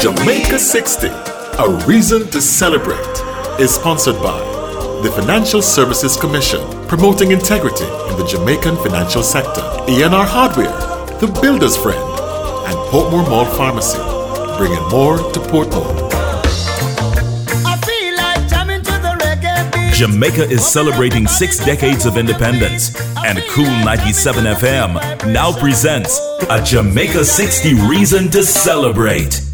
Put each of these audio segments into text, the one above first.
Jamaica 60, a reason to celebrate, is sponsored by the Financial Services Commission, promoting integrity in the Jamaican financial sector, ENR Hardware, the Builder's Friend, and Portmore Mall Pharmacy, bringing more to Portmore. Jamaica is celebrating six decades of independence, and Cool 97 FM now presents a Jamaica 60 reason to celebrate.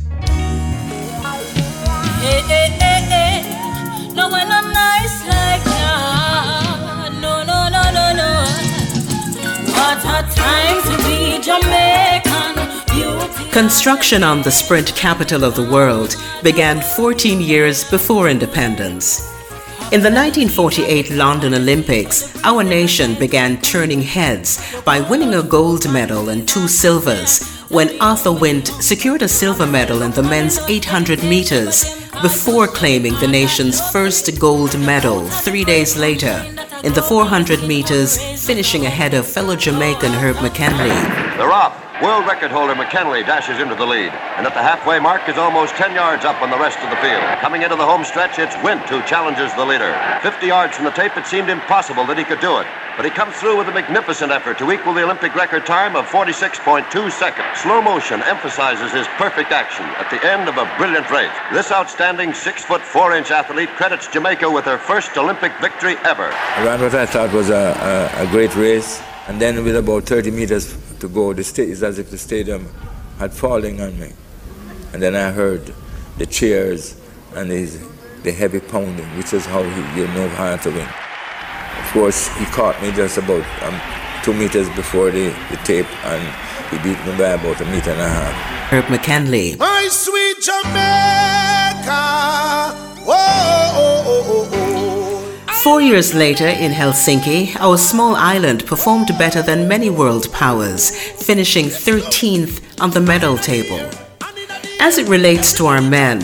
Construction on the Sprint capital of the world began 14 years before independence. In the 1948 London Olympics, our nation began turning heads by winning a gold medal and two silvers when Arthur Wint secured a silver medal in the men's 800 meters before claiming the nation's first gold medal three days later in the 400 meters, finishing ahead of fellow Jamaican Herb McKenley. The Rock. World record holder McKenley dashes into the lead, and at the halfway mark is almost 10 yards up on the rest of the field. Coming into the home stretch, it's Wint who challenges the leader. 50 yards from the tape, it seemed impossible that he could do it, but he comes through with a magnificent effort to equal the Olympic record time of 46.2 seconds. Slow motion emphasizes his perfect action at the end of a brilliant race. This outstanding 6 foot 4 inch athlete credits Jamaica with her first Olympic victory ever. I ran what I thought was a, a, a great race, and then with about 30 meters to go. The sta- it's as if the stadium had fallen on me. And then I heard the cheers and the, the heavy pounding, which is how he, you know how to win. Of course, he caught me just about um, two meters before the, the tape, and he beat me by about a meter and a half. Herb McKenley. My sweet Jamaica. Four years later, in Helsinki, our small island performed better than many world powers, finishing 13th on the medal table. As it relates to our men,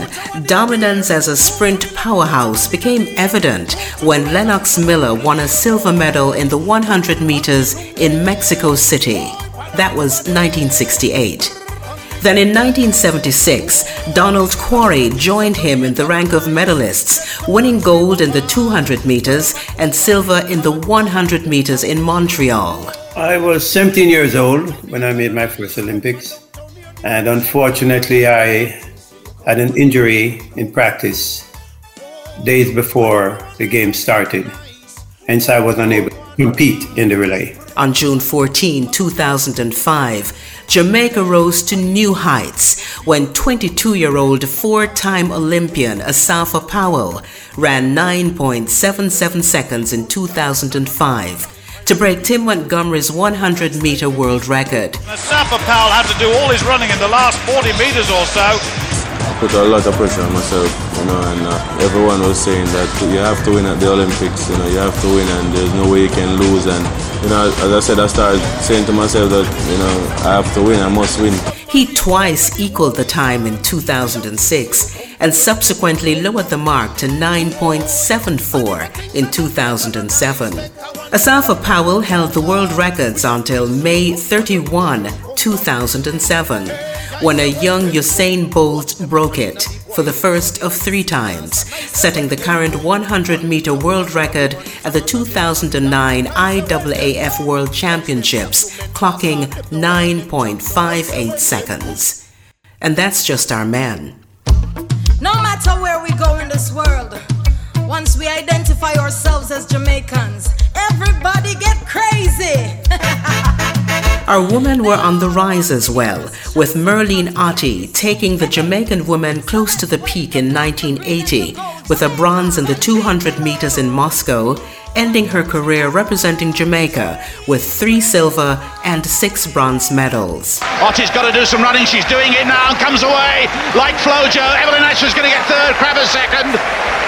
dominance as a sprint powerhouse became evident when Lennox Miller won a silver medal in the 100 meters in Mexico City. That was 1968. Then in 1976, Donald Quarrie joined him in the rank of medalists, winning gold in the 200 meters and silver in the 100 meters in Montreal. I was 17 years old when I made my first Olympics, and unfortunately, I had an injury in practice days before the game started. Hence, I was unable compete in the relay. On June 14, 2005, Jamaica rose to new heights when 22 year old four time Olympian Asafa Powell ran 9.77 seconds in 2005 to break Tim Montgomery's 100 meter world record. Asafa Powell had to do all his running in the last 40 meters or so I put a lot of pressure on myself, you know, and uh, everyone was saying that you have to win at the Olympics, you know, you have to win and there's no way you can lose. And, you know, as I said, I started saying to myself that, you know, I have to win, I must win. He twice equaled the time in 2006 and subsequently lowered the mark to 9.74 in 2007. Asafa Powell held the world records until May 31, 2007, when a young Usain Bolt broke it for the first of three times, setting the current 100 meter world record at the 2009 IAAF World Championships, clocking 9.58 seconds. And that's just our man. No matter where we go in this world, once we identify ourselves as Jamaicans, everybody get crazy. Our women were on the rise as well, with Merlene Ottey taking the Jamaican women close to the peak in 1980 with a bronze in the 200 meters in Moscow, ending her career representing Jamaica with three silver and six bronze medals. Ottey's got to do some running. She's doing it now and comes away like Flojo. Evelyn Ashford's going to get third, Crabber second.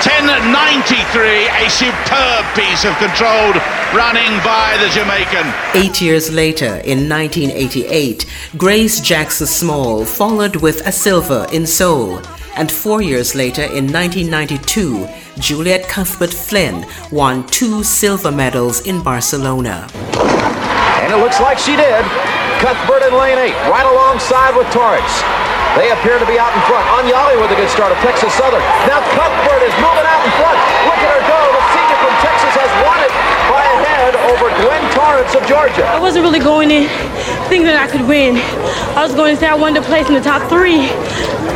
10.93, a superb piece of controlled running by the Jamaican. Eight years later, in 1988, Grace Jackson Small followed with a silver in Seoul. And four years later, in 1992, Juliet Cuthbert Flynn won two silver medals in Barcelona. And it looks like she did. Cuthbert in lane eight, right alongside with Torres. They appear to be out in front. Anyali with a good start of Texas Southern. Now Cuthbert is moving out in front. Look at her go. The senior from Texas has won it by a head over Gwen Torrence of Georgia. I wasn't really going in thinking that I could win. I was going to say I wanted to place in the top three,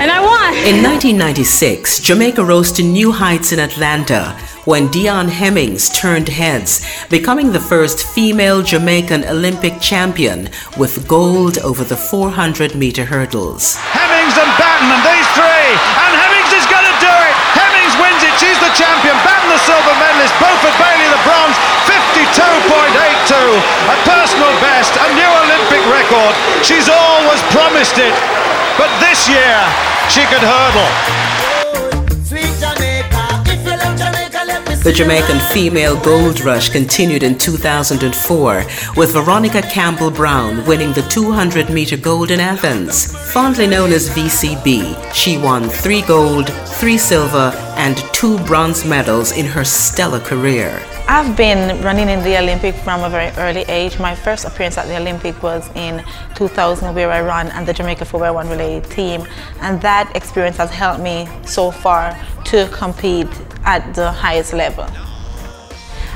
and I won. In 1996, Jamaica rose to new heights in Atlanta when Deon Hemmings turned heads, becoming the first female Jamaican Olympic champion with gold over the 400 meter hurdles. Hemmings and Batten and these three, and Hemmings is going to do it. Hemmings wins it. She's the champion. Batten the silver medalist. Buford Bailey the bronze. 52.82, a personal best, a new Olympic record. She's always promised it, but this year she could hurdle. The Jamaican female gold rush continued in 2004 with Veronica Campbell Brown winning the 200 meter gold in Athens. Fondly known as VCB, she won three gold, three silver, and two bronze medals in her stellar career. I've been running in the Olympic from a very early age. My first appearance at the Olympic was in 2000 where I ran and the Jamaica 4x1 relay team and that experience has helped me so far to compete at the highest level.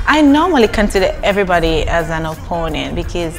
I normally consider everybody as an opponent because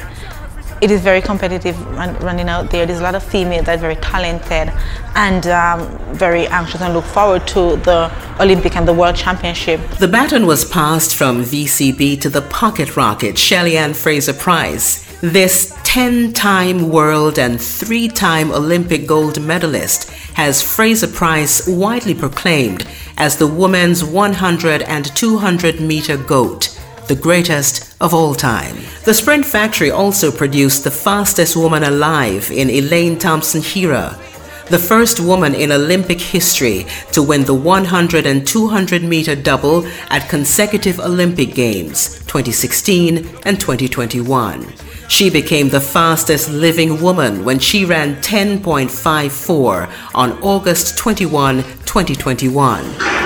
it is very competitive run, running out there. There's a lot of females that are very talented and um, very anxious and look forward to the Olympic and the World Championship. The baton was passed from VCB to the pocket rocket, Shelly Ann Fraser Pryce. This 10 time world and three time Olympic gold medalist has Fraser Pryce widely proclaimed as the women's 100 and 200 meter GOAT the greatest of all time. The Sprint Factory also produced the fastest woman alive in Elaine Thompson Herah, the first woman in Olympic history to win the 100 and 200 meter double at consecutive Olympic Games 2016 and 2021. She became the fastest living woman when she ran 10.54 on August 21, 2021.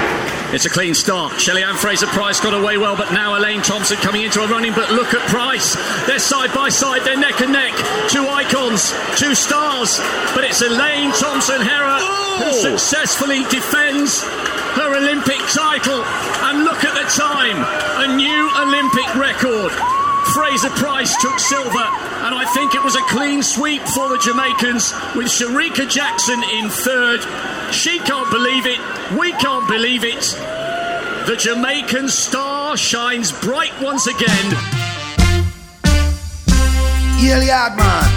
It's a clean start. Shelly Ann Fraser Pryce got away well, but now Elaine Thompson coming into a running. But look at Pryce. They're side by side, they're neck and neck. Two icons, two stars. But it's Elaine Thompson Herah who oh! successfully defends her Olympic title. And look at the time a new Olympic record. Fraser Pryce took silver, and I think it was a clean sweep for the Jamaicans with Shericka Jackson in third. She can't believe it, we can't believe it. The Jamaican star shines bright once again. Yard man.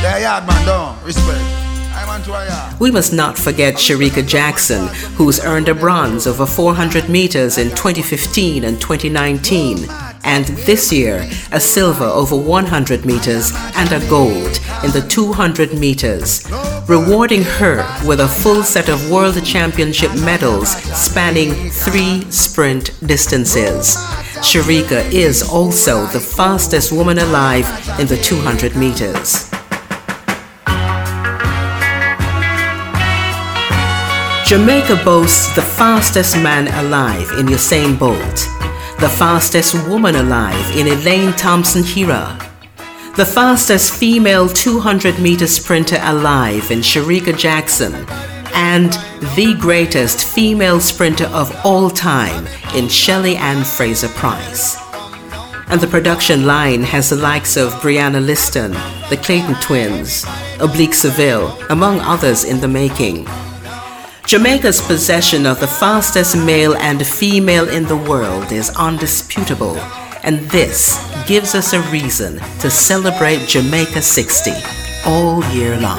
Yeah, yard man, don't respect. We must not forget Shericka Jackson, who's earned a bronze over 400 meters in 2015 and 2019 and this year a silver over 100 meters and a gold in the 200 meters, rewarding her with a full set of World Championship medals spanning three sprint distances. Shericka is also the fastest woman alive in the 200 meters. Jamaica boasts the fastest man alive in Usain Bolt the fastest woman alive in Elaine Thompson Herah, the fastest female 200 meter sprinter alive in Shericka Jackson, and the greatest female sprinter of all time in Shelly Ann Fraser Pryce. And the production line has the likes of Brianna Lyston, the Clayton Twins, Oblique Seville, among others in the making. Jamaica's possession of the fastest male and female in the world is undisputable, and this gives us a reason to celebrate Jamaica 60 all year long.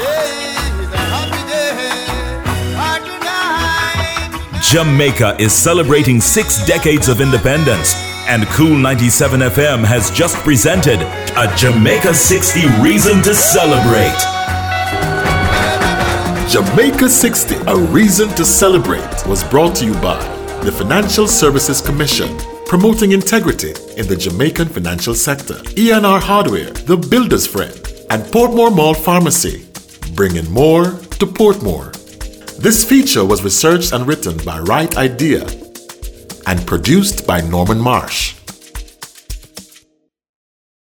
Jamaica is celebrating six decades of independence, and Cool 97 FM has just presented a Jamaica 60 Reason to Celebrate. Jamaica 60, a reason to celebrate, was brought to you by the Financial Services Commission, promoting integrity in the Jamaican financial sector, ENR Hardware, the builder's friend, and Portmore Mall Pharmacy, bringing more to Portmore. This feature was researched and written by Right Idea and produced by Norman Marsh.